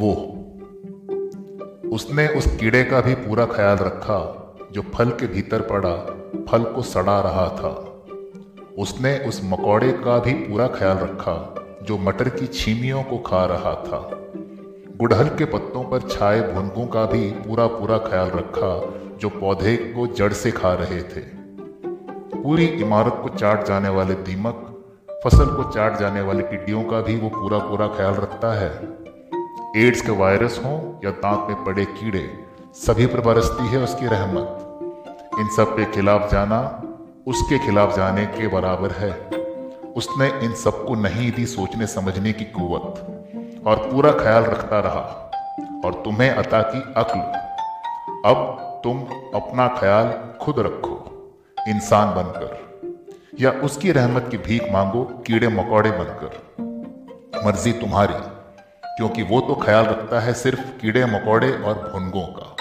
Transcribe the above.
वो, उसने उस कीड़े का भी पूरा ख्याल रखा, जो फल के भीतर पड़ा, फल को सड़ा रहा था। उसने उस मकौड़े का भी पूरा ख्याल रखा, जो मटर की छीमियों को खा रहा था। गुड़हल के पत्तों पर छाए भुनकों का भी पूरा पूरा ख्याल रखा, जो पौधे को जड़ से खा रहे थे। पूरी इमारत को चाट जाने वाले दीमक, फ़सल को चाट जाने वाली टिड्डियों का भी वो पूरा पूरा ख्याल रखता है। एड्स के वायरस हो या दांत में पड़े कीड़े, सभी पर बरसती है उसकी रहमत। इन सब के खिलाफ जाना, उसके खिलाफ जाने के बराबर है। उसने इन सबको नहीं दी सोचने समझने की कुवत, और पूरा ख्याल रखता रहा, और तुम्हें अता की अक्ल। अब तुम अपना ख्याल खुद रखो, इंसान बनकर, या उसकी रहमत की भीख मांगो, कीड़े मकोड़े बनकर। मर्ज़ी तुम्हारी। क्योंकि वो तो ख्याल रखता है सिर्फ़ कीड़े मकोड़े और भुनगों का।